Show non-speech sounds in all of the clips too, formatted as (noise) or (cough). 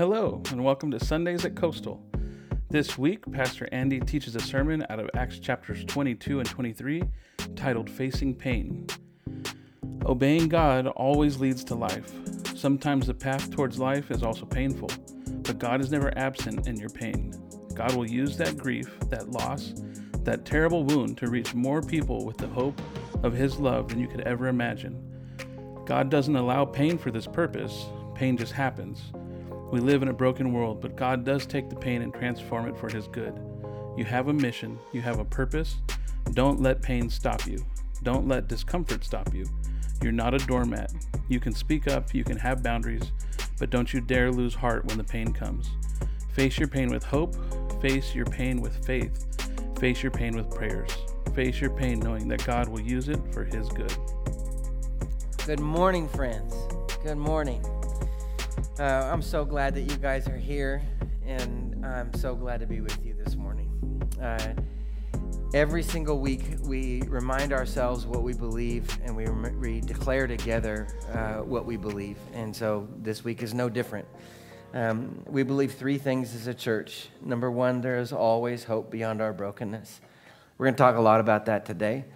Hello, and welcome to Sundays at Coastal. This week, Pastor Andy teaches a sermon out of Acts chapters 22 and 23 titled Facing Pain. Obeying God always leads to life. Sometimes the path towards life is also painful, but God is never absent in your pain. God will use that grief, that loss, that terrible wound to reach more people with the hope of His love than you could ever imagine. God doesn't allow pain for this purpose, pain just happens. We live in a broken world, but God does take the pain and transform it for His good. You have a mission, you have a purpose. Don't let pain stop you. Don't let discomfort stop you. You're not a doormat. You can speak up, you can have boundaries, but don't you dare lose heart when the pain comes. Face your pain with hope, face your pain with faith, face your pain with prayers. Face your pain knowing that God will use it for His good. Good morning, friends. Good morning. Uh, I'm so glad that you guys are here, and I'm so glad to be with you this morning. Uh, every single week, we remind ourselves what we believe, and we, we declare together uh, what we believe. And so this week is no different. Um, we believe three things as a church. Number one, there is always hope beyond our brokenness. We're going to talk a lot about that today,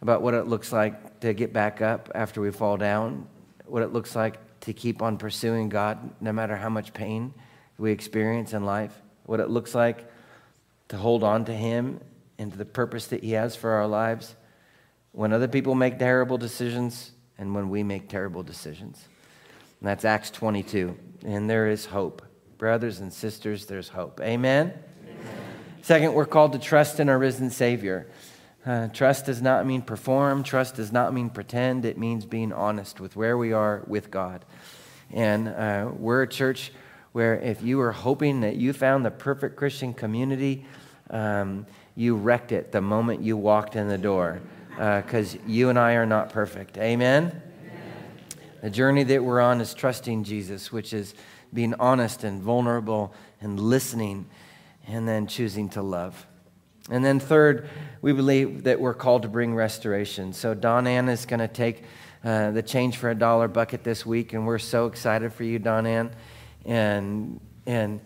about what it looks like to get back up after we fall down, what it looks like to keep on pursuing God no matter how much pain we experience in life, what it looks like to hold on to Him and to the purpose that He has for our lives when other people make terrible decisions and when we make terrible decisions. And that's Acts 22. And there is hope. Brothers and sisters, there's hope. Amen? Amen. Second, we're called to trust in our risen Savior. Uh, trust does not mean perform. Trust does not mean pretend. It means being honest with where we are with God. And uh, we're a church where if you were hoping that you found the perfect Christian community, um, you wrecked it the moment you walked in the door because uh, you and I are not perfect. Amen? Amen? The journey that we're on is trusting Jesus, which is being honest and vulnerable and listening and then choosing to love. And then, third, we believe that we're called to bring restoration. So, Don Ann is going to take uh, the change for a dollar bucket this week, and we're so excited for you, Don Ann. And, and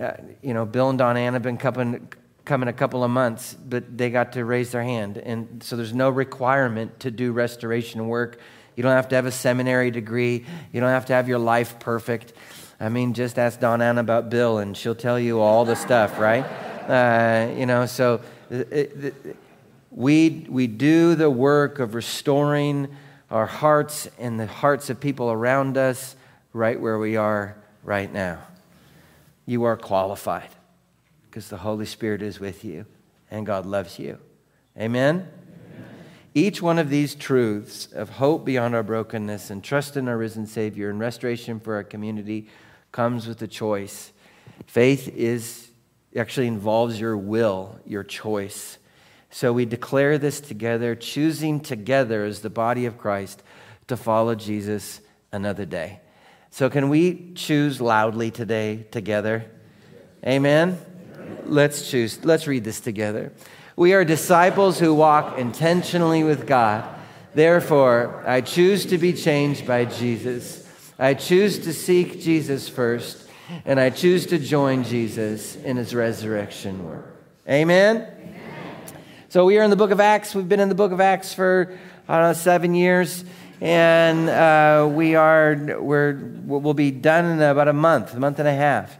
uh, you know, Bill and Don Ann have been coming, coming a couple of months, but they got to raise their hand. And so, there's no requirement to do restoration work. You don't have to have a seminary degree, you don't have to have your life perfect. I mean, just ask Don Ann about Bill, and she'll tell you all the stuff, right? (laughs) Uh, you know, so it, it, we, we do the work of restoring our hearts and the hearts of people around us right where we are right now. You are qualified because the Holy Spirit is with you and God loves you. Amen? Amen? Each one of these truths of hope beyond our brokenness and trust in our risen Savior and restoration for our community comes with a choice. Faith is actually involves your will, your choice. So we declare this together, choosing together as the body of Christ to follow Jesus another day. So, can we choose loudly today together? Amen? Amen? Let's choose. Let's read this together. We are disciples who walk intentionally with God. Therefore, I choose to be changed by Jesus. I choose to seek Jesus first and I choose to join Jesus in his resurrection work. Amen? Amen? So we are in the book of Acts. We've been in the book of Acts for, I don't know, seven years. And uh, we are, we're, we'll be done in about a month, a month and a half.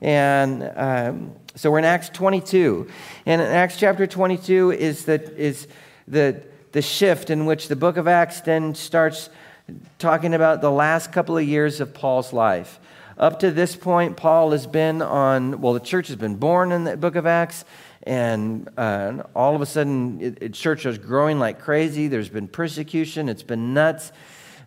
And um, so we're in Acts 22. And in Acts chapter 22 is the, is the, the shift in which the book of Acts then starts talking about the last couple of years of Paul's life. Up to this point, Paul has been on, well, the church has been born in the book of Acts, and uh, all of a sudden, it, church is growing like crazy. There's been persecution, it's been nuts.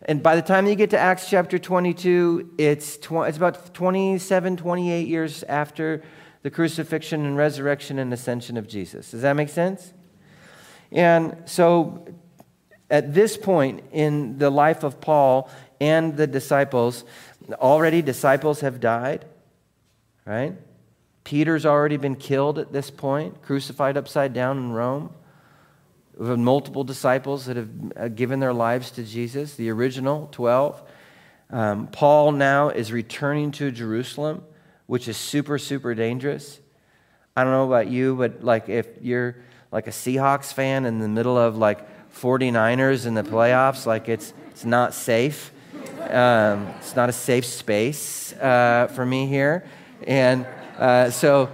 And by the time you get to Acts chapter 22, it's, tw- it's about 27, 28 years after the crucifixion and resurrection and ascension of Jesus. Does that make sense? And so at this point in the life of Paul and the disciples, Already disciples have died, right? Peter's already been killed at this point, crucified upside down in Rome. We have multiple disciples that have uh, given their lives to Jesus, the original 12. Um, Paul now is returning to Jerusalem. which is super, super dangerous. I don't know about you, but like if you're like a Seahawks fan in the middle of like 49ers in the playoffs, like it's, it's not safe. Um, it's not a safe space uh, for me here. And uh, so,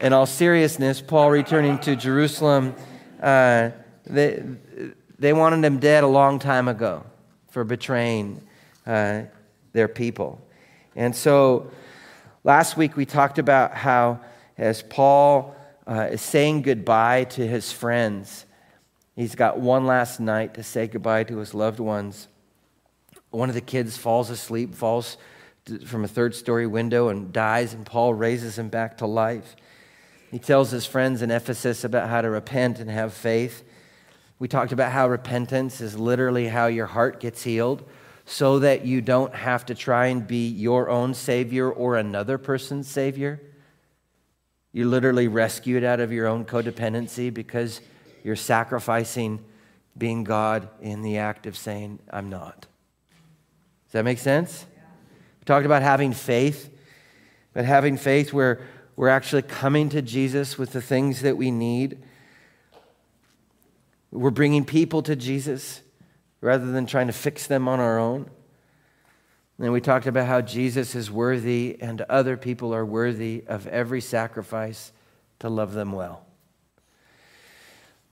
in all seriousness, Paul returning to Jerusalem, uh, they, they wanted him dead a long time ago for betraying uh, their people. And so, last week we talked about how, as Paul uh, is saying goodbye to his friends, he's got one last night to say goodbye to his loved ones one of the kids falls asleep, falls from a third story window, and dies, and Paul raises him back to life. He tells his friends in Ephesus about how to repent and have faith. We talked about how repentance is literally how your heart gets healed so that you don't have to try and be your own savior or another person's savior. You're literally rescued out of your own codependency because you're sacrificing being God in the act of saying, I'm not. Does that make sense? We talked about having faith, but having faith where we're actually coming to Jesus with the things that we need. We're bringing people to Jesus rather than trying to fix them on our own. And we talked about how Jesus is worthy and other people are worthy of every sacrifice to love them well.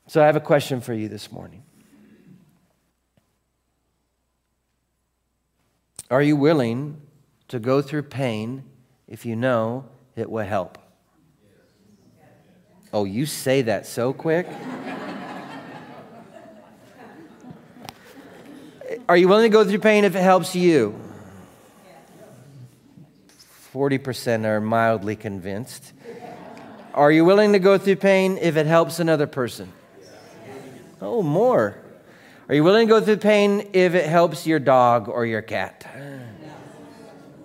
So I have a question for you this morning. Are you willing to go through pain if you know it will help? Oh, you say that so quick. (laughs) Are you willing to go through pain if it helps you? 40% are mildly convinced. Are you willing to go through pain if it helps another person? Oh, more. Are you willing to go through pain if it helps your dog or your cat?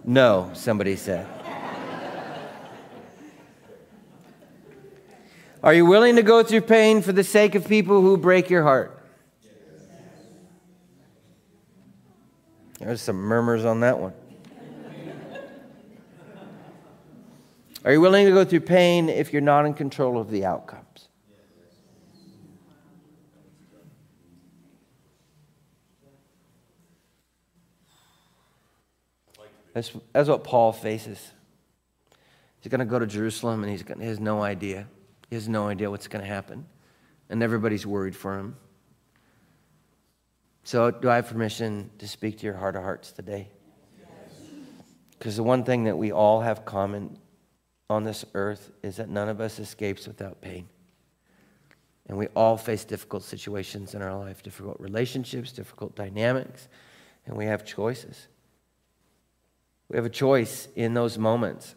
No, somebody said. Are you willing to go through pain for the sake of people who break your heart? There's some murmurs on that one. Are you willing to go through pain if you're not in control of the outcome? That's, that's what Paul faces. He's going to go to Jerusalem and he's gonna, he has no idea. He has no idea what's going to happen. And everybody's worried for him. So, do I have permission to speak to your heart of hearts today? Because the one thing that we all have common on this earth is that none of us escapes without pain. And we all face difficult situations in our life, difficult relationships, difficult dynamics, and we have choices. We have a choice in those moments.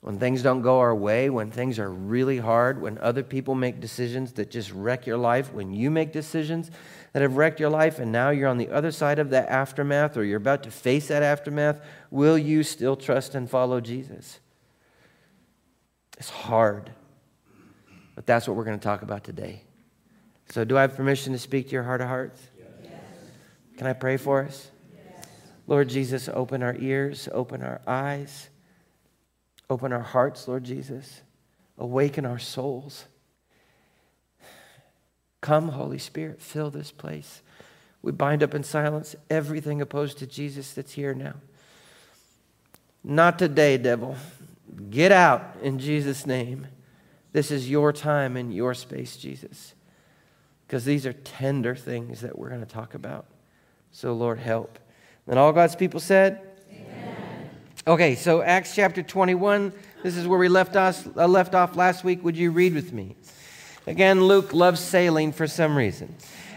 When things don't go our way, when things are really hard, when other people make decisions that just wreck your life, when you make decisions that have wrecked your life, and now you're on the other side of that aftermath or you're about to face that aftermath, will you still trust and follow Jesus? It's hard, but that's what we're going to talk about today. So, do I have permission to speak to your heart of hearts? Yes. Can I pray for us? Lord Jesus, open our ears, open our eyes, open our hearts, Lord Jesus. Awaken our souls. Come, Holy Spirit, fill this place. We bind up in silence everything opposed to Jesus that's here now. Not today, devil. Get out in Jesus' name. This is your time and your space, Jesus. Because these are tender things that we're going to talk about. So, Lord, help. And all God's people said? Amen. Okay, so Acts chapter 21. This is where we left, us, uh, left off last week. Would you read with me? Again, Luke loves sailing for some reason.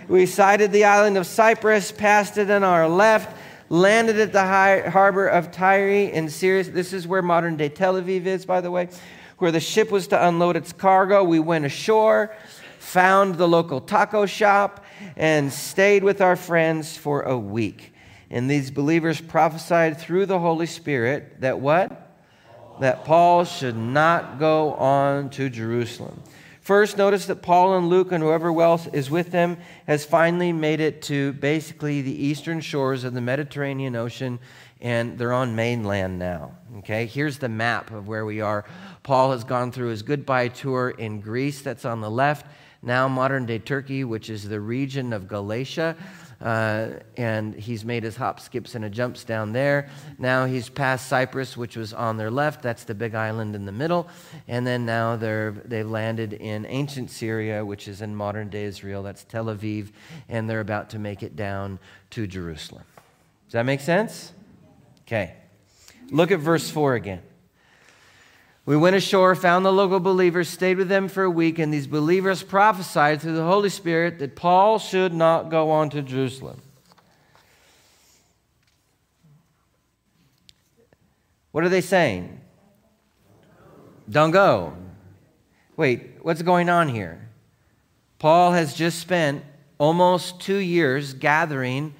We sighted the island of Cyprus, passed it on our left, landed at the high, harbor of Tyre in Syria. This is where modern day Tel Aviv is, by the way, where the ship was to unload its cargo. We went ashore, found the local taco shop, and stayed with our friends for a week. And these believers prophesied through the Holy Spirit that what? That Paul should not go on to Jerusalem. First, notice that Paul and Luke and whoever else is with them has finally made it to basically the eastern shores of the Mediterranean Ocean and they're on mainland now. Okay, here's the map of where we are. Paul has gone through his goodbye tour in Greece, that's on the left, now modern day Turkey, which is the region of Galatia. Uh, and he's made his hop, skips, and a jumps down there. Now he's past Cyprus, which was on their left. That's the big island in the middle. And then now they're, they've landed in ancient Syria, which is in modern day Israel. That's Tel Aviv. And they're about to make it down to Jerusalem. Does that make sense? Okay. Look at verse 4 again. We went ashore, found the local believers, stayed with them for a week, and these believers prophesied through the Holy Spirit that Paul should not go on to Jerusalem. What are they saying? Don't go. Wait, what's going on here? Paul has just spent almost two years gathering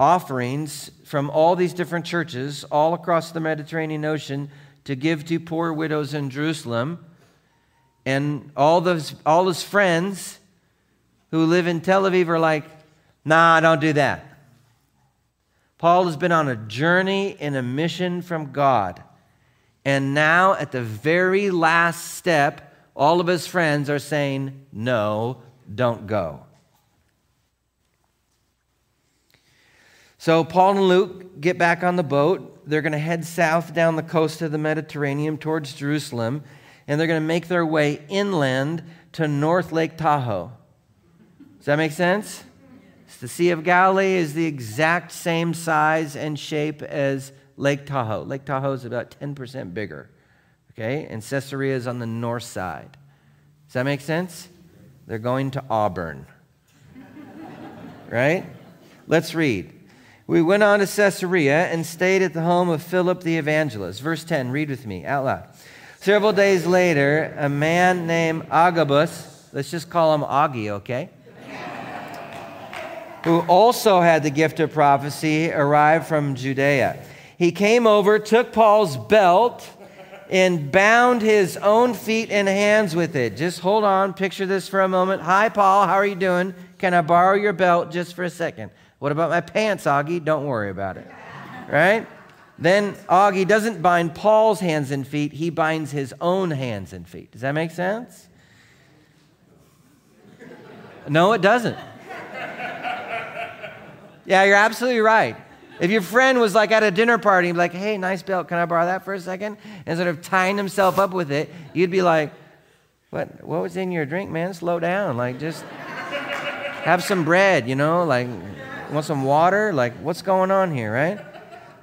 offerings from all these different churches all across the Mediterranean Ocean to give to poor widows in Jerusalem. And all, those, all his friends who live in Tel Aviv are like, nah, don't do that. Paul has been on a journey in a mission from God. And now, at the very last step, all of his friends are saying, no, don't go. So Paul and Luke get back on the boat. They're going to head south down the coast of the Mediterranean towards Jerusalem, and they're going to make their way inland to North Lake Tahoe. Does that make sense? the Sea of Galilee is the exact same size and shape as Lake Tahoe. Lake Tahoe is about 10% bigger. Okay? And Caesarea is on the north side. Does that make sense? They're going to Auburn. (laughs) right? Let's read. We went on to Caesarea and stayed at the home of Philip the evangelist. Verse 10, read with me out loud. Several days later, a man named Agabus, let's just call him Augie, okay? Who also had the gift of prophecy, arrived from Judea. He came over, took Paul's belt, and bound his own feet and hands with it. Just hold on, picture this for a moment. Hi, Paul, how are you doing? Can I borrow your belt just for a second? What about my pants, Augie? Don't worry about it. Right? Then Augie doesn't bind Paul's hands and feet, he binds his own hands and feet. Does that make sense? No, it doesn't. Yeah, you're absolutely right. If your friend was like at a dinner party, like, hey, nice belt, can I borrow that for a second? And sort of tying himself up with it, you'd be like, what, what was in your drink, man? Slow down. Like, just have some bread, you know? Like, want some water? Like, what's going on here, right?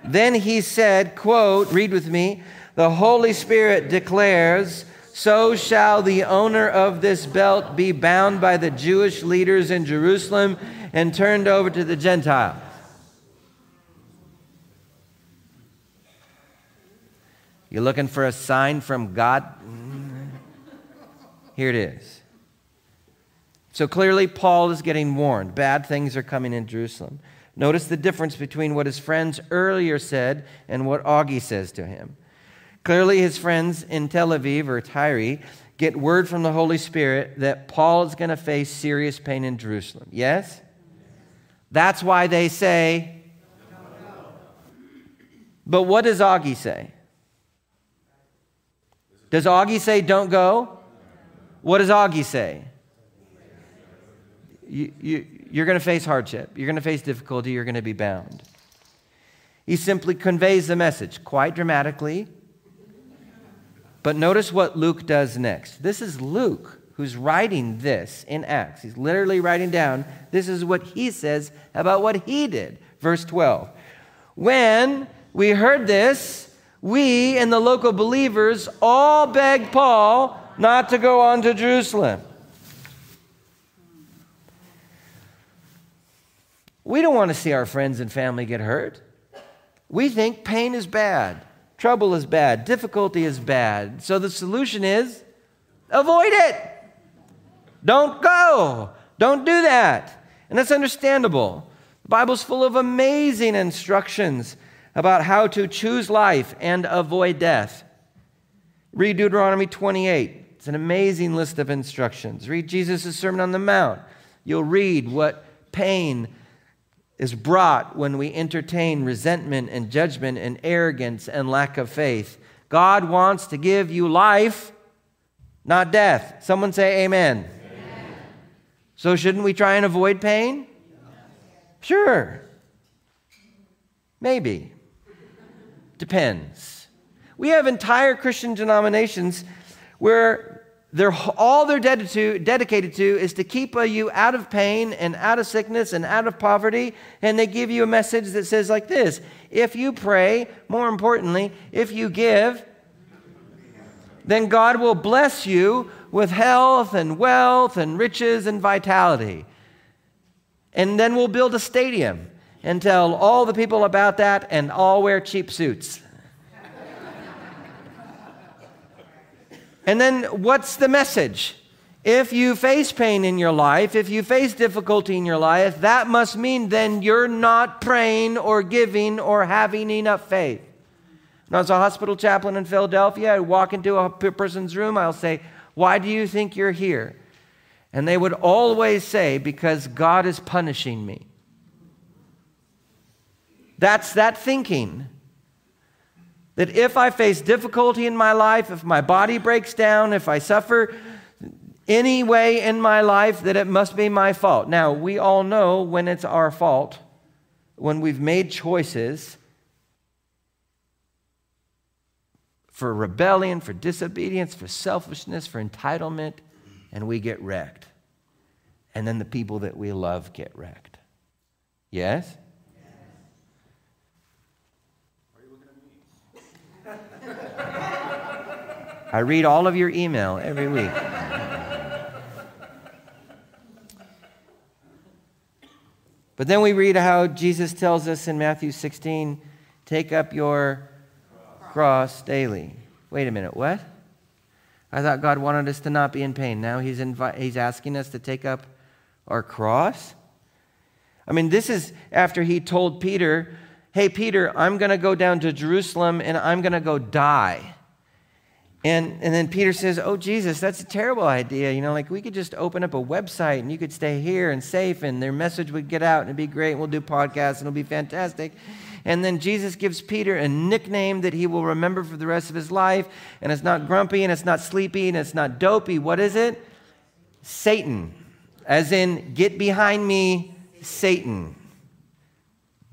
Then he said, quote, read with me, the Holy Spirit declares, so shall the owner of this belt be bound by the Jewish leaders in Jerusalem and turned over to the Gentiles. You're looking for a sign from God? Mm-hmm. Here it is. So clearly, Paul is getting warned. Bad things are coming in Jerusalem. Notice the difference between what his friends earlier said and what Augie says to him. Clearly, his friends in Tel Aviv or Tyre get word from the Holy Spirit that Paul is going to face serious pain in Jerusalem. Yes? That's why they say, but what does Augie say? Does Augie say, don't go? What does Augie say? You, you, you're going to face hardship, you're going to face difficulty, you're going to be bound. He simply conveys the message quite dramatically. But notice what Luke does next. This is Luke who's writing this in Acts. He's literally writing down this is what he says about what he did. Verse 12. When we heard this, we and the local believers all begged Paul not to go on to Jerusalem. We don't want to see our friends and family get hurt. We think pain is bad, trouble is bad, difficulty is bad. So the solution is avoid it. Don't go. Don't do that. And that's understandable. The Bible's full of amazing instructions about how to choose life and avoid death. Read Deuteronomy 28. It's an amazing list of instructions. Read Jesus' Sermon on the Mount. You'll read what pain is brought when we entertain resentment and judgment and arrogance and lack of faith. God wants to give you life, not death. Someone say amen. amen. So, shouldn't we try and avoid pain? Sure. Maybe. Depends. We have entire Christian denominations where they're, all they're to, dedicated to is to keep you out of pain and out of sickness and out of poverty. And they give you a message that says, like this if you pray, more importantly, if you give, then God will bless you with health and wealth and riches and vitality. And then we'll build a stadium and tell all the people about that and all wear cheap suits. And then what's the message? If you face pain in your life, if you face difficulty in your life, that must mean then you're not praying or giving or having enough faith. When I was a hospital chaplain in Philadelphia, I'd walk into a person's room, I'll say, Why do you think you're here? And they would always say, Because God is punishing me. That's that thinking. That if I face difficulty in my life, if my body breaks down, if I suffer any way in my life, that it must be my fault. Now, we all know when it's our fault, when we've made choices for rebellion, for disobedience, for selfishness, for entitlement, and we get wrecked. And then the people that we love get wrecked. Yes? (laughs) I read all of your email every week. but then we read how Jesus tells us in Matthew 16 take up your cross daily. Wait a minute, what? I thought God wanted us to not be in pain. Now he's, invi- he's asking us to take up our cross? I mean, this is after he told Peter, Hey, Peter, I'm going to go down to Jerusalem and I'm going to go die. And, and then Peter says, Oh, Jesus, that's a terrible idea. You know, like we could just open up a website and you could stay here and safe and their message would get out and it'd be great. And we'll do podcasts and it'll be fantastic. And then Jesus gives Peter a nickname that he will remember for the rest of his life. And it's not grumpy and it's not sleepy and it's not dopey. What is it? Satan. As in, get behind me, Satan.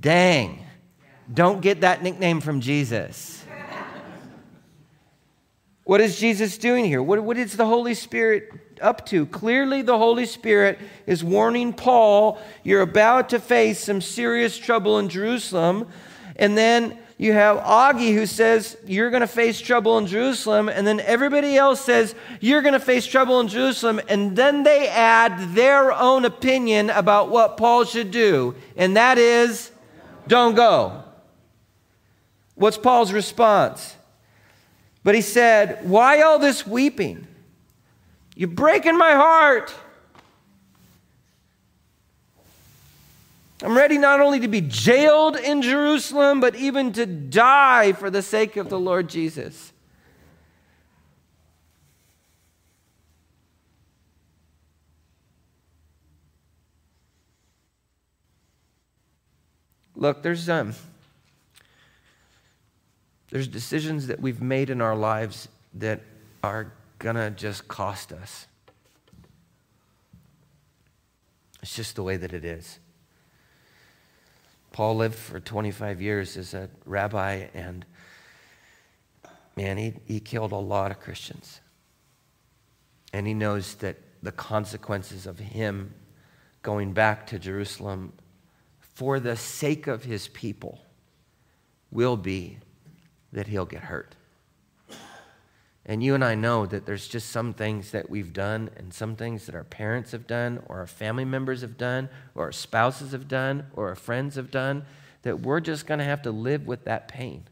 Dang. Don't get that nickname from Jesus. What is Jesus doing here? What, what is the Holy Spirit up to? Clearly, the Holy Spirit is warning Paul, you're about to face some serious trouble in Jerusalem. And then you have Augie who says, You're going to face trouble in Jerusalem. And then everybody else says, You're going to face trouble in Jerusalem. And then they add their own opinion about what Paul should do. And that is, Don't go. What's Paul's response? But he said, Why all this weeping? You're breaking my heart. I'm ready not only to be jailed in Jerusalem, but even to die for the sake of the Lord Jesus. Look, there's um, there's decisions that we've made in our lives that are going to just cost us. It's just the way that it is. Paul lived for 25 years as a rabbi, and man, he, he killed a lot of Christians. And he knows that the consequences of him going back to Jerusalem for the sake of his people will be that he'll get hurt. And you and I know that there's just some things that we've done and some things that our parents have done or our family members have done or our spouses have done or our friends have done that we're just going to have to live with that pain.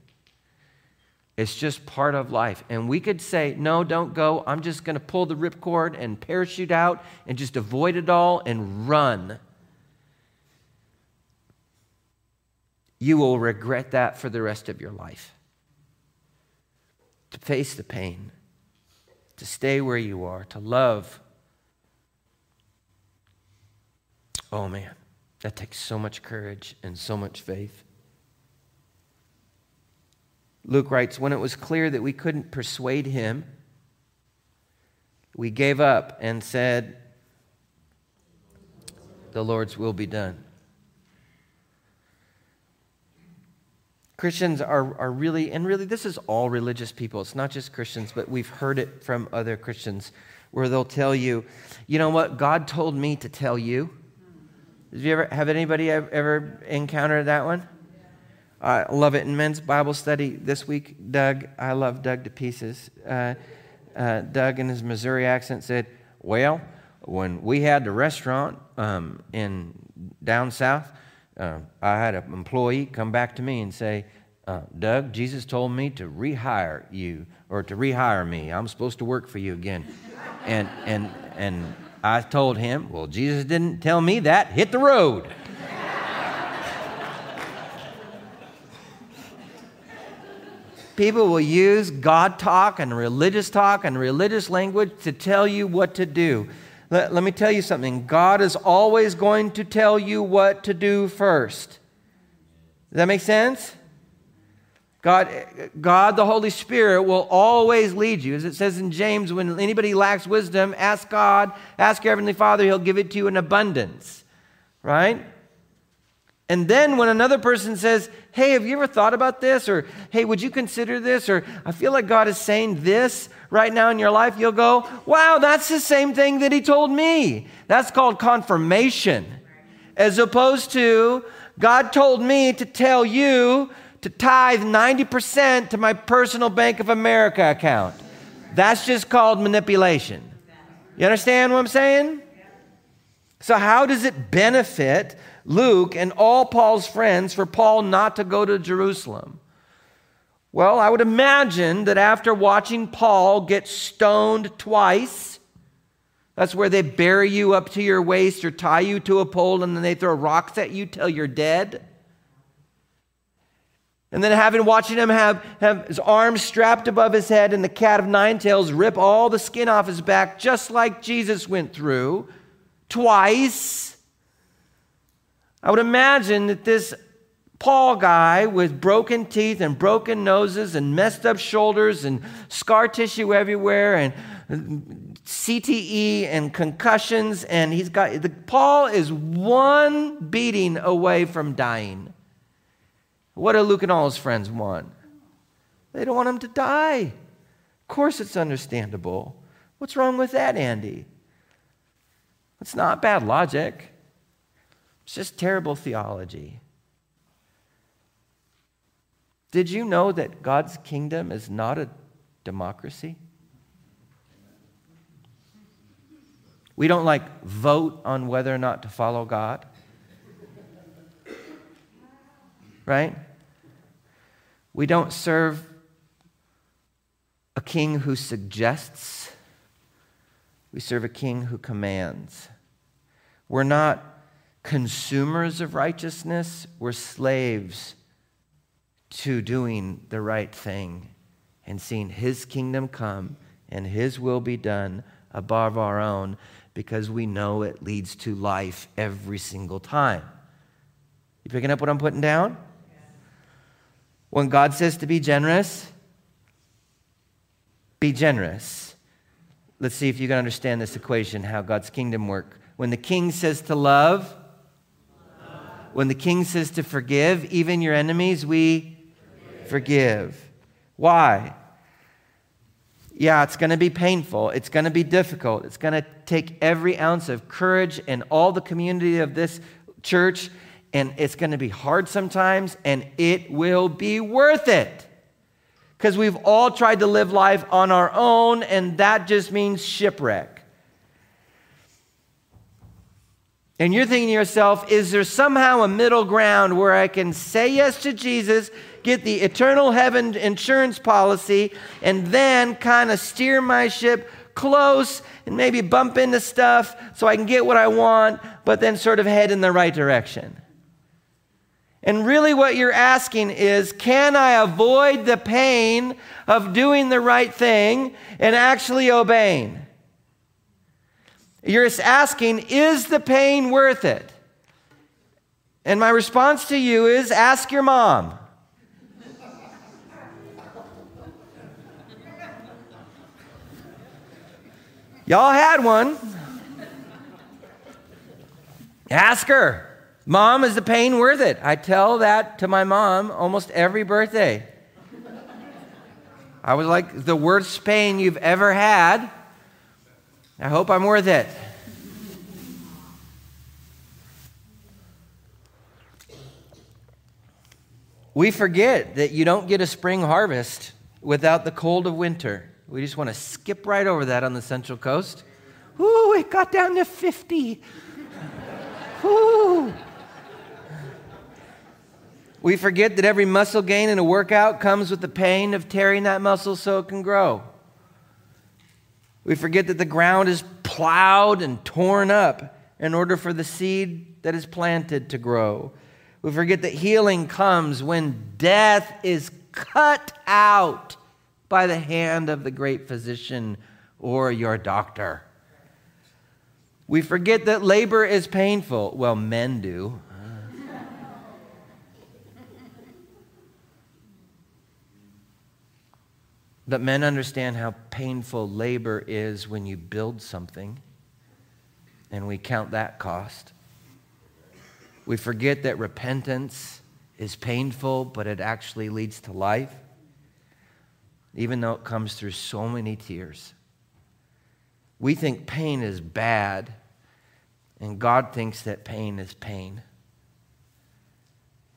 It's just part of life. And we could say, no, don't go. I'm just going to pull the ripcord and parachute out and just avoid it all and run. You will regret that for the rest of your life to face the pain, to stay where you are, to love. Oh man. That takes so much courage and so much faith. Luke writes, when it was clear that we couldn't persuade him, we gave up and said, The Lord's will be done. Christians are, are really, and really, this is all religious people. It's not just Christians, but we've heard it from other Christians where they'll tell you, you know what, God told me to tell you. Have you ever, have anybody ever encountered that one? I love it in men's Bible study this week. Doug, I love Doug to pieces. Uh, uh, Doug, in his Missouri accent, said, Well, when we had the restaurant um, in down south, uh, I had an employee come back to me and say, uh, Doug, Jesus told me to rehire you or to rehire me. I'm supposed to work for you again. (laughs) And, and, and I told him, Well, Jesus didn't tell me that. Hit the road. (laughs) People will use God talk and religious talk and religious language to tell you what to do. Let, let, me tell you something God is always going to tell you what to do first. Does that make sense? God, God, the Holy Spirit, will always lead you. As it says in James, when anybody lacks wisdom, ask God, ask your Heavenly Father, He'll give it to you in abundance. Right? And then when another person says, Hey, have you ever thought about this? Or, Hey, would you consider this? Or, I feel like God is saying this right now in your life, you'll go, Wow, that's the same thing that He told me. That's called confirmation. As opposed to, God told me to tell you to tithe 90% to my personal Bank of America account. That's just called manipulation. You understand what I'm saying? So, how does it benefit Luke and all Paul's friends for Paul not to go to Jerusalem? Well, I would imagine that after watching Paul get stoned twice, that's where they bury you up to your waist or tie you to a pole and then they throw rocks at you till you're dead. And then having watching him have, have his arms strapped above his head and the cat of nine tails rip all the skin off his back, just like Jesus went through twice. I would imagine that this Paul guy with broken teeth and broken noses and messed up shoulders and scar tissue everywhere and CTE and concussions and he's got the, Paul is one beating away from dying. What do Luke and all his friends want? They don't want him to die. Of course it's understandable. What's wrong with that, Andy? It's not bad logic. It's just terrible theology. Did you know that God's kingdom is not a democracy? We don't like vote on whether or not to follow God. Right? We don't serve a king who suggests, we serve a king who commands. We're not consumers of righteousness, we're slaves to doing the right thing and seeing His kingdom come and His will be done above our own because we know it leads to life every single time. You picking up what I'm putting down? When God says to be generous, be generous. Let's see if you can understand this equation, how God's kingdom work. When the king says to love, when the king says to forgive, even your enemies, we forgive. Why? Yeah, it's going to be painful. It's going to be difficult. It's going to take every ounce of courage and all the community of this church, and it's going to be hard sometimes, and it will be worth it. Because we've all tried to live life on our own, and that just means shipwreck. And you're thinking to yourself, is there somehow a middle ground where I can say yes to Jesus, get the eternal heaven insurance policy, and then kind of steer my ship close and maybe bump into stuff so I can get what I want, but then sort of head in the right direction? And really, what you're asking is can I avoid the pain of doing the right thing and actually obeying? You're asking, is the pain worth it? And my response to you is ask your mom. Y'all had one. Ask her. Mom, is the pain worth it? I tell that to my mom almost every birthday. I was like, the worst pain you've ever had. I hope I'm worth it. We forget that you don't get a spring harvest without the cold of winter. We just want to skip right over that on the Central Coast. Ooh, it got down to 50. Ooh. We forget that every muscle gain in a workout comes with the pain of tearing that muscle so it can grow. We forget that the ground is plowed and torn up in order for the seed that is planted to grow. We forget that healing comes when death is cut out by the hand of the great physician or your doctor. We forget that labor is painful. Well, men do. (laughs) But men understand how painful labor is when you build something, and we count that cost. We forget that repentance is painful, but it actually leads to life, even though it comes through so many tears. We think pain is bad, and God thinks that pain is pain.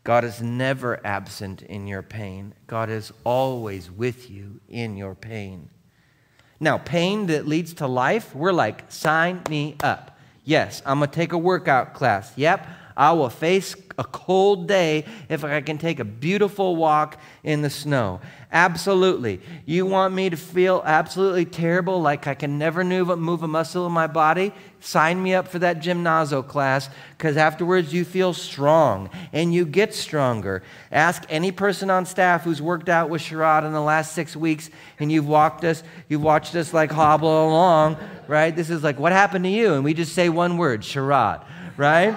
God is never absent in your pain. God is always with you in your pain. Now, pain that leads to life, we're like, sign me up. Yes, I'm going to take a workout class. Yep, I will face a cold day if I can take a beautiful walk in the snow. Absolutely. You want me to feel absolutely terrible, like I can never move, a muscle in my body? Sign me up for that gymnazo class because afterwards you feel strong and you get stronger. Ask any person on staff who's worked out with Sherrod in the last six weeks and you've walked us, you've watched us like hobble along, right? This is like, what happened to you? And we just say one word, Sherrod, right?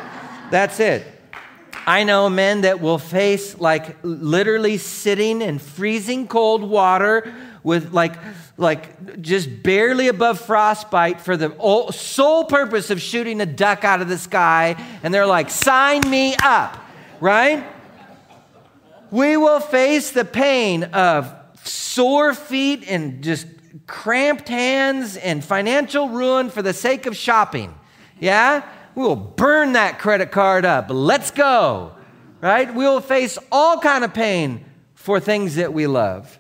That's it. I know men that will face like literally sitting in freezing cold water with like like just barely above frostbite for the sole purpose of shooting a duck out of the sky and they're like sign me up right? We will face the pain of sore feet and just cramped hands and financial ruin for the sake of shopping yeah we will burn that credit card up. Let's go. Right? We will face all kind of pain for things that we love.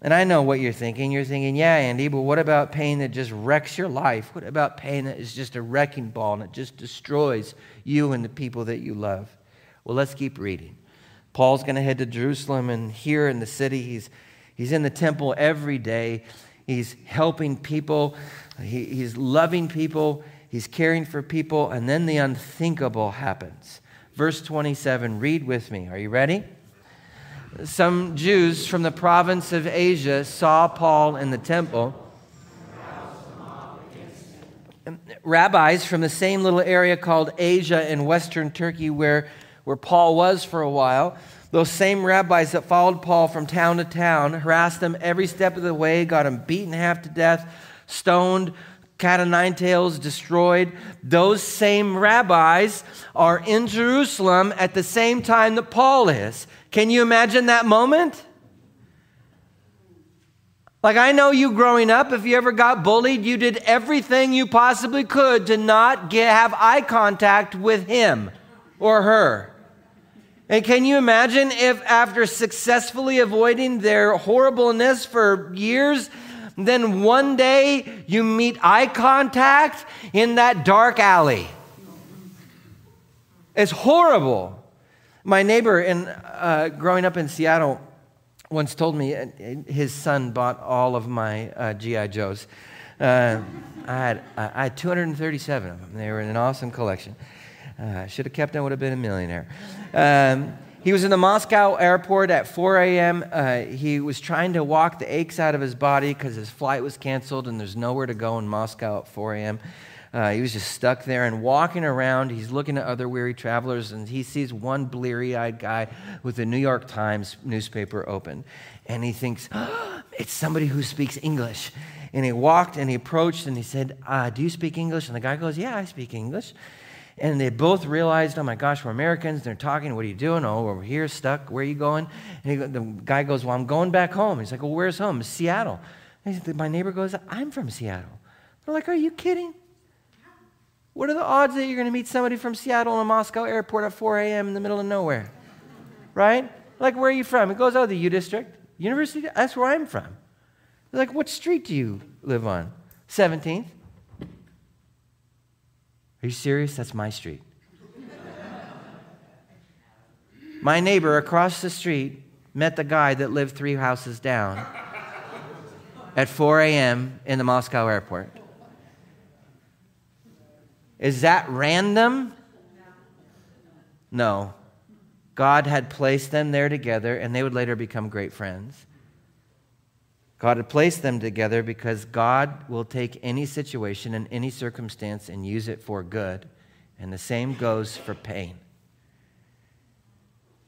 And I know what you're thinking. You're thinking, yeah, Andy, but what about pain that just wrecks your life? What about pain that is just a wrecking ball and it just destroys you and the people that you love? Well, let's keep reading. Paul's going to head to Jerusalem, and here in the city, he's, he's in the temple every day. He's helping people, he, he's loving people, He's caring for people, and then the unthinkable happens. Verse 27, read with me. Are you ready? Some Jews from the province of Asia saw Paul in the temple. Rabbis from the same little area called Asia in western Turkey, where, where Paul was for a while, those same rabbis that followed Paul from town to town, harassed him every step of the way, got him beaten half to death, stoned, cat of nine tails destroyed. Those same rabbis are in Jerusalem at the same time that Paul is. Can you imagine that moment? Like, I know you growing up, if you ever got bullied, you did everything you possibly could to not get, have eye contact with him or her. And can you imagine if, after successfully avoiding their horribleness for years, then one day you meet eye contact in that dark alley. It's horrible. My neighbor, in, uh, growing up in Seattle, once told me his son bought all of my uh, G.I. Joes. Uh, I, had, I had 237 of them. They were in an awesome collection. Uh, should have kept them, would have been a millionaire. Um, he was in the Moscow airport at 4 a.m. Uh, he was trying to walk the aches out of his body because his flight was canceled and there's nowhere to go in Moscow at 4 a.m. Uh, he was just stuck there and walking around. He's looking at other weary travelers, and he sees one bleary eyed guy with the New York Times newspaper open. And he thinks, oh, (gasps) it's somebody who speaks English. And he walked and he approached and he said, uh, Do you speak English? And the guy goes, Yeah, I speak English. And they both realized, oh my gosh, we're Americans. They're talking, what are you doing? Oh, we're here, stuck. Where are you going? And he, the guy goes, well, I'm going back home. He's like, well, where's home? Seattle. My neighbor goes, I'm from Seattle. They're like, are you kidding? What are the odds that you're going to meet somebody from Seattle in a Moscow airport at 4 a.m. in the middle of nowhere? Right? Like, where are you from? He goes, oh, the U District. University? That's where I'm from. They're like, what street do you live on? 17th. Are you serious? That's my street. my neighbor across the street met the guy that lived three houses down at 4 a.m. in the Moscow airport. Is that random? No. God had placed them there together, and they would later become great friends. God had placed them together because God will take any situation and any circumstance and use it for good. And the same goes for pain.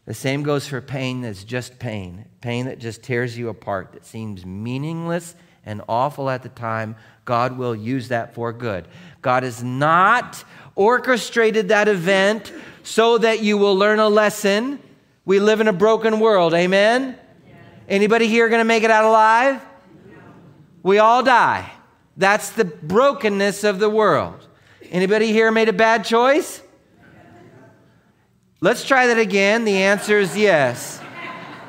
The same goes for pain that's just pain, pain that just tears you apart, that seems meaningless and awful at the time. God will use that for good. God has not orchestrated that event so that you will learn a lesson. We live in a broken world, amen? Anybody here going to make it out alive? We all die. That's the brokenness of the world. Anybody here made a bad choice? Let's try that again. The answer is yes.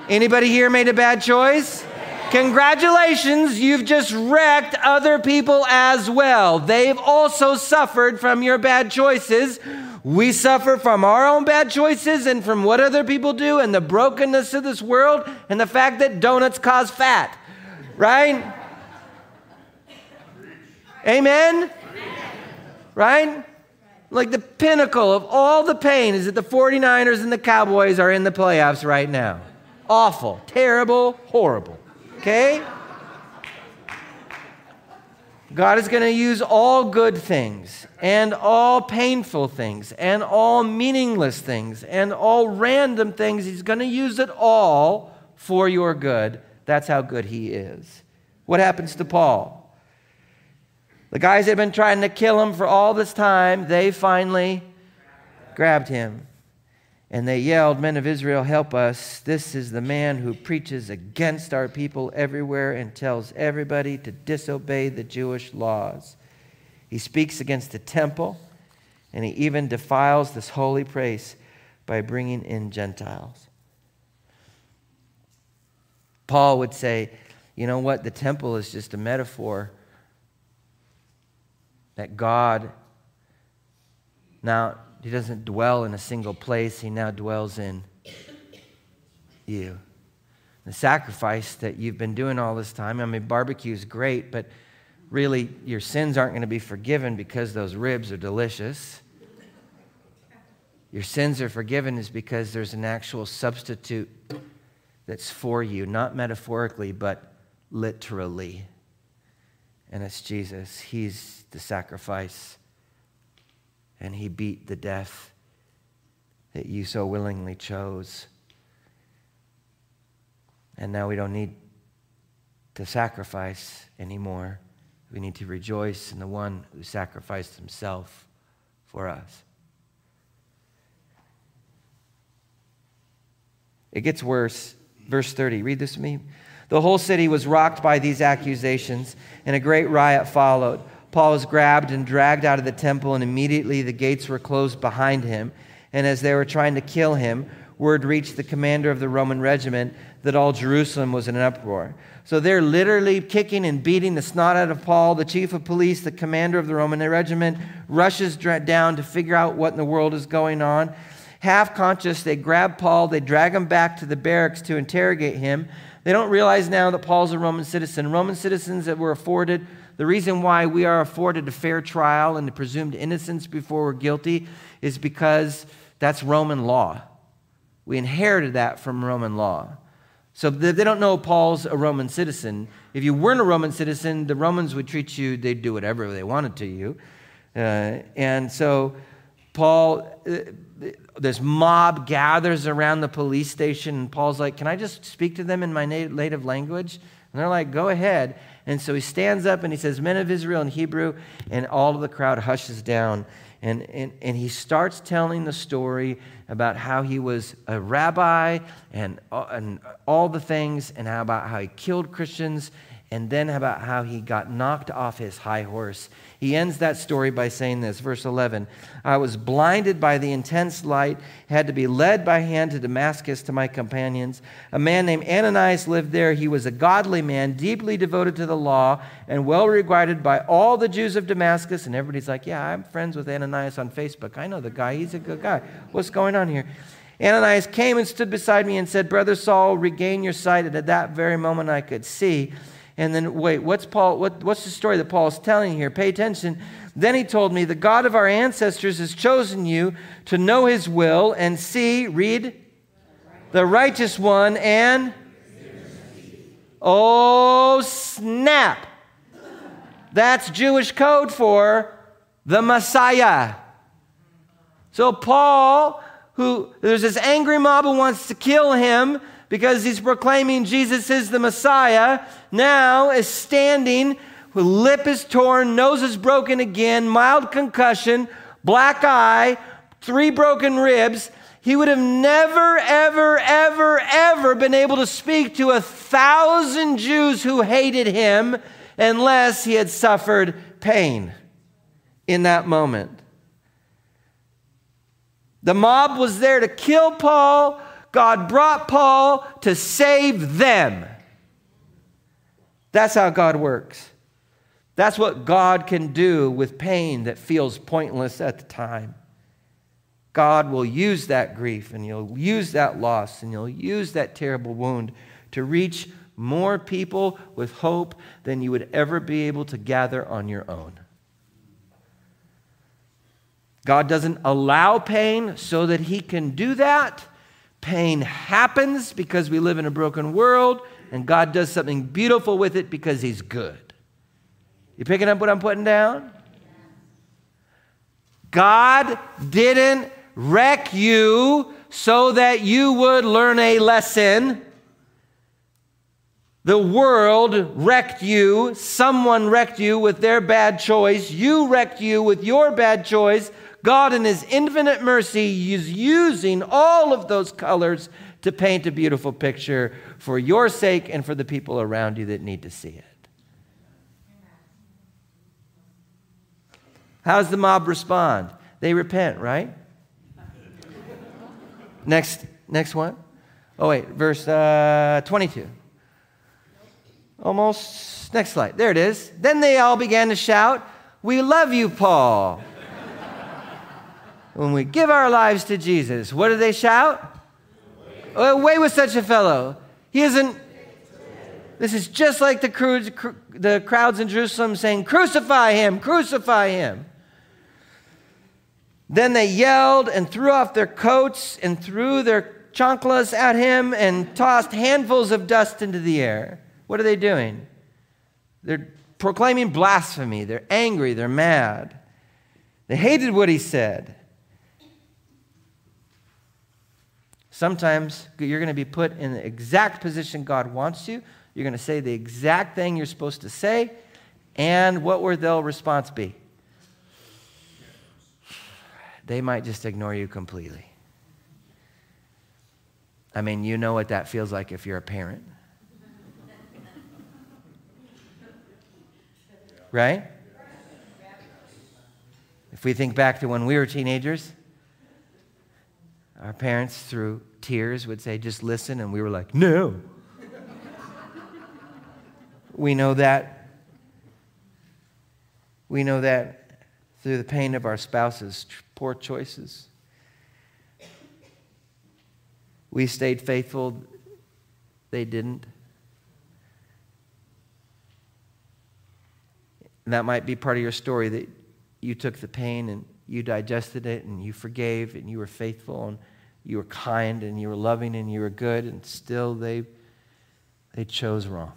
Anybody here made a bad choice? Congratulations, you've just wrecked other people as well. They've also suffered from your bad choices. We suffer from our own bad choices and from what other people do and the brokenness of this world and the fact that donuts cause fat, right? Amen? Right? Like the pinnacle of all the pain is that the 49ers and the Cowboys are in the playoffs right now. Awful, terrible, horrible. Okay? God is going to use all good things and all painful things and all meaningless things and all random things. He's going to use it all for your good. That's how good He is. What happens to Paul? The guys that had been trying to kill him for all this time, they finally grabbed him. And they yelled, Men of Israel, help us. This is the man who preaches against our people everywhere and tells everybody to disobey the Jewish laws. He speaks against the temple, and he even defiles this holy place by bringing in Gentiles. Paul would say, You know what? The temple is just a metaphor that God now he doesn't dwell in a single place, He now dwells in you. The sacrifice that you've been doing all this time, I mean, barbecue is great, but really your sins aren't going to be forgiven because those ribs are delicious. Your sins are forgiven is because there's an actual substitute that's for you, not metaphorically, but literally. And it's Jesus. He's the sacrifice and he beat the death that you so willingly chose. And now we don't need to sacrifice anymore. We need to rejoice in the one who sacrificed himself for us. It gets worse. Verse 30. Read this to me. The whole city was rocked by these accusations, and a great riot followed. Paul was grabbed and dragged out of the temple, and immediately the gates were closed behind him. And as they were trying to kill him, word reached the commander of the Roman regiment that all Jerusalem was in an uproar. So they're literally kicking and beating the snot out of Paul. The chief of police, the commander of the Roman regiment, rushes down to figure out what in the world is going on. Half conscious, they grab Paul, they drag him back to the barracks to interrogate him. They don't realize now that Paul's a Roman citizen. Roman citizens that were afforded the reason why we are afforded a fair trial and the presumed innocence before we're guilty is because that's Roman law. We inherited that from Roman law. So they don't know Paul's a Roman citizen. If you weren't a Roman citizen, the Romans would treat you, they'd do whatever they wanted to you. Uh, and so Paul, uh, this mob gathers around the police station, and Paul's like, Can I just speak to them in my native language? And they're like, Go ahead. And so he stands up and he says, Men of Israel in Hebrew, and all of the crowd hushes down. And, and, and he starts telling the story about how he was a rabbi and, and all the things, and how about how he killed Christians, and then about how he got knocked off his high horse he ends that story by saying this, verse 11 I was blinded by the intense light, had to be led by hand to Damascus to my companions. A man named Ananias lived there. He was a godly man, deeply devoted to the law, and well regarded by all the Jews of Damascus. And everybody's like, Yeah, I'm friends with Ananias on Facebook. I know the guy, he's a good guy. What's going on here? Ananias came and stood beside me and said, Brother Saul, regain your sight. And at that very moment I could see. And then, wait, what's Paul? What, what's the story that Paul is telling here? Pay attention. Then he told me, The God of our ancestors has chosen you to know his will and see, read, the righteous one and. Oh, snap. That's Jewish code for the Messiah. So, Paul, who there's this angry mob who wants to kill him, because he's proclaiming Jesus is the Messiah, now is standing, with lip is torn, nose is broken again, mild concussion, black eye, three broken ribs. He would have never, ever, ever, ever been able to speak to a thousand Jews who hated him unless he had suffered pain in that moment. The mob was there to kill Paul God brought Paul to save them. That's how God works. That's what God can do with pain that feels pointless at the time. God will use that grief and you'll use that loss and you'll use that terrible wound to reach more people with hope than you would ever be able to gather on your own. God doesn't allow pain so that He can do that. Pain happens because we live in a broken world, and God does something beautiful with it because He's good. You picking up what I'm putting down? God didn't wreck you so that you would learn a lesson. The world wrecked you. Someone wrecked you with their bad choice. You wrecked you with your bad choice. God, in His infinite mercy, is using all of those colors to paint a beautiful picture for your sake and for the people around you that need to see it. How does the mob respond? They repent, right? next, next one. Oh, wait, verse uh, 22. Almost. Next slide. There it is. Then they all began to shout, We love you, Paul (laughs) when we give our lives to Jesus, what do they shout? Uh, Away with such a fellow. He isn't. This is just like the, the crowds in Jerusalem saying, Crucify him, crucify him. Then they yelled and threw off their coats and threw their chanclas at him and tossed handfuls of dust into the air. What are they doing? They're proclaiming blasphemy. They're angry. They're mad. They hated what he said. Sometimes you're going to be put in the exact position God wants you. You're going to say the exact thing you're supposed to say. And what will their response be? They might just ignore you completely. I mean, you know what that feels like if you're a parent. Right? If we think back to when we were teenagers, our parents, through tears, would say, just listen. And we were like, no. we know that. We know that through the pain of our spouses' poor choices. We stayed faithful, they didn't. And that might be part of your story that you took the pain and you digested it and you forgave and you were faithful and you were kind and you were loving and you were good, and still they, they chose wrong.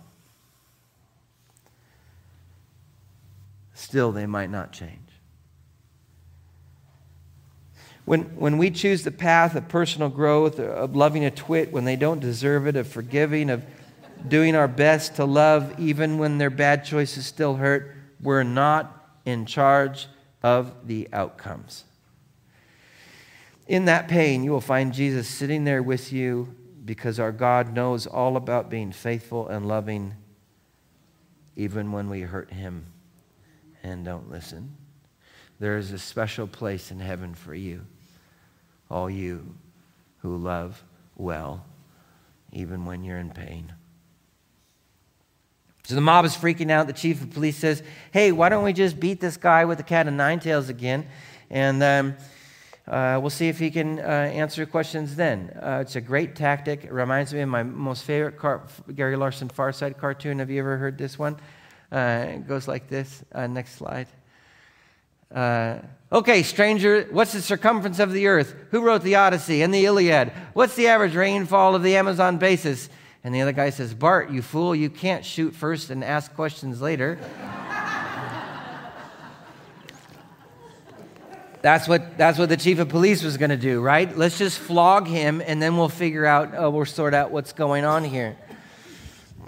Still, they might not change. When, when we choose the path of personal growth, of loving a twit when they don't deserve it, of forgiving, of doing our best to love even when their bad choices still hurt, we're not in charge of the outcomes. In that pain, you will find Jesus sitting there with you because our God knows all about being faithful and loving even when we hurt him and don't listen. There is a special place in heaven for you, all you who love well, even when you're in pain. So the mob is freaking out. The chief of police says, Hey, why don't we just beat this guy with the cat of nine tails again? And um, uh, we'll see if he can uh, answer questions then. Uh, it's a great tactic. It reminds me of my most favorite car- Gary Larson Far Side cartoon. Have you ever heard this one? Uh, it goes like this. Uh, next slide. Uh, okay, stranger, what's the circumference of the earth? Who wrote the Odyssey and the Iliad? What's the average rainfall of the Amazon basin? And the other guy says, Bart, you fool, you can't shoot first and ask questions later. That's what, that's what the chief of police was going to do, right? Let's just flog him and then we'll figure out, uh, we'll sort out what's going on here.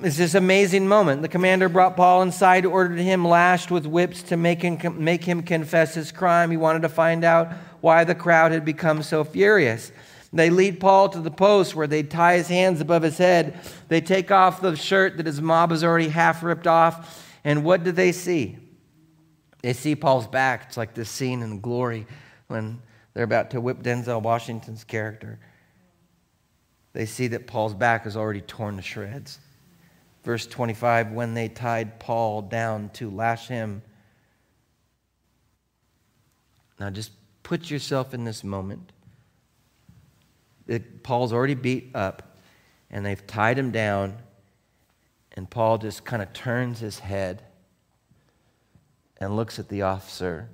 It's this amazing moment. The commander brought Paul inside, ordered him lashed with whips to make him, make him confess his crime. He wanted to find out why the crowd had become so furious. They lead Paul to the post where they tie his hands above his head. They take off the shirt that his mob has already half ripped off. And what do they see? They see Paul's back. It's like this scene in Glory when they're about to whip Denzel Washington's character. They see that Paul's back is already torn to shreds. Verse 25 when they tied Paul down to lash him. Now just put yourself in this moment it, Paul's already beat up, and they've tied him down, and Paul just kind of turns his head and looks at the officer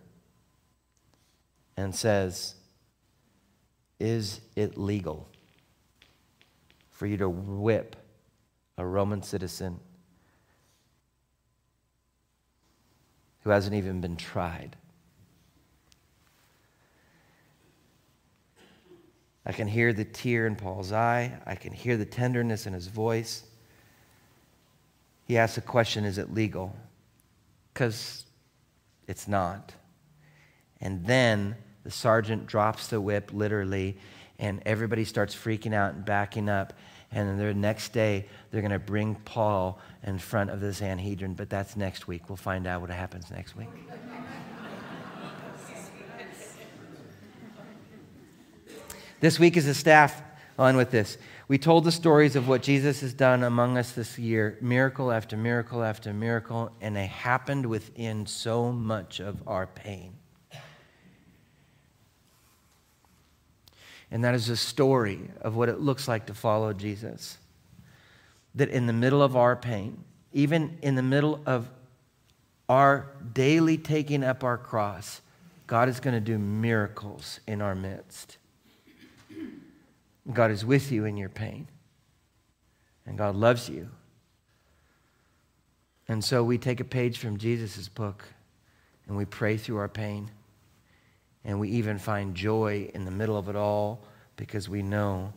and says, Is it legal for you to whip a Roman citizen who hasn't even been tried? I can hear the tear in Paul's eye. I can hear the tenderness in his voice. He asks the question Is it legal? Because it's not. And then the sergeant drops the whip literally, and everybody starts freaking out and backing up. And then the next day, they're going to bring Paul in front of the Sanhedrin, but that's next week. We'll find out what happens next week. (laughs) This week, is a staff, on with this. We told the stories of what Jesus has done among us this year, miracle after miracle after miracle, and they happened within so much of our pain. And that is a story of what it looks like to follow Jesus. That in the middle of our pain, even in the middle of our daily taking up our cross, God is going to do miracles in our midst. God is with you in your pain. And God loves you. And so we take a page from Jesus' book and we pray through our pain. And we even find joy in the middle of it all because we know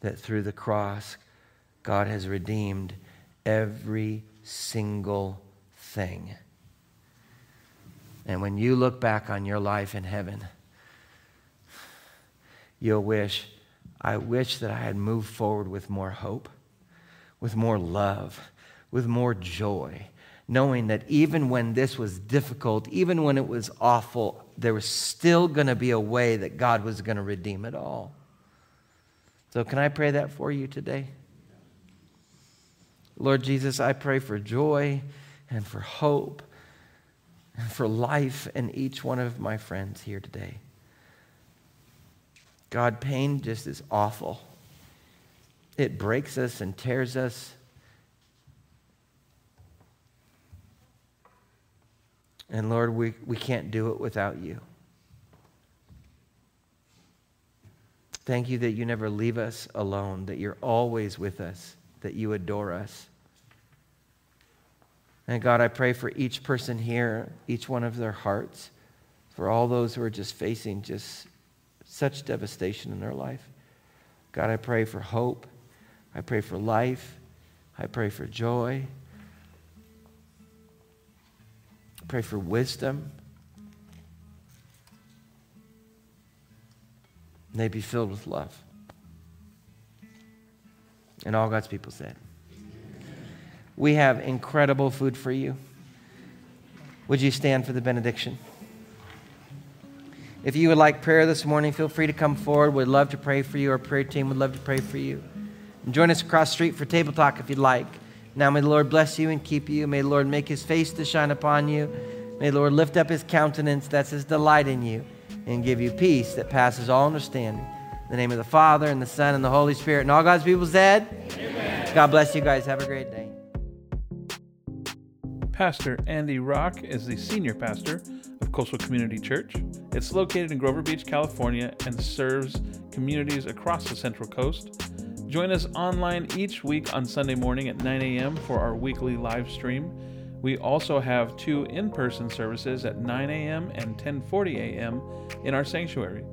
that through the cross, God has redeemed every single thing. And when you look back on your life in heaven, you'll wish I wish that I had moved forward with more hope, with more love, with more joy, knowing that even when this was difficult, even when it was awful, there was still going to be a way that God was going to redeem it all. So, can I pray that for you today? Lord Jesus, I pray for joy and for hope and for life in each one of my friends here today. God, pain just is awful. It breaks us and tears us. And Lord, we, we can't do it without you. Thank you that you never leave us alone, that you're always with us, that you adore us. And God, I pray for each person here, each one of their hearts, for all those who are just facing just such devastation in their life. God, I pray for hope. I pray for life. I pray for joy. I pray for wisdom. May be filled with love. And all God's people said. We have incredible food for you. Would you stand for the benediction? If you would like prayer this morning, feel free to come forward. We'd love to pray for you. Our prayer team would love to pray for you. And join us across the street for table talk if you'd like. Now may the Lord bless you and keep you. May the Lord make his face to shine upon you. May the Lord lift up his countenance, that's his delight in you, and give you peace that passes all understanding. In the name of the Father, and the Son, and the Holy Spirit. And all God's people said, Amen. God bless you guys. Have a great day. Pastor Andy Rock is the senior pastor of Coastal Community Church. It's located in Grover Beach, California, and serves communities across the Central Coast. Join us online each week on Sunday morning at 9 a.m. for our weekly live stream. We also have two in-person services at 9 a.m. and 10:40 a.m. in our sanctuary.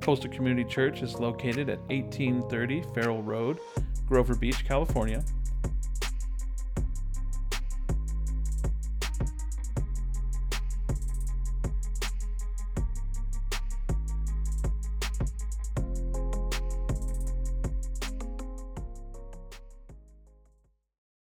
Coastal Community Church is located at 1830 Farroll Road, Grover Beach, California.